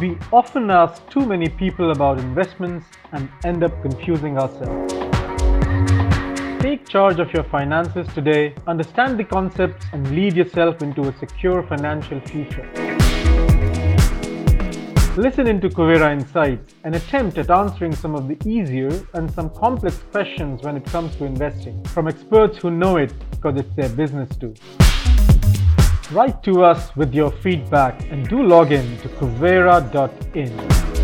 We often ask too many people about investments and end up confusing ourselves. Take charge of your finances today, understand the concepts, and lead yourself into a secure financial future. Listen into Kuvera Insights, an attempt at answering some of the easier and some complex questions when it comes to investing from experts who know it because it's their business too. Write to us with your feedback and do log in to kuvera.in.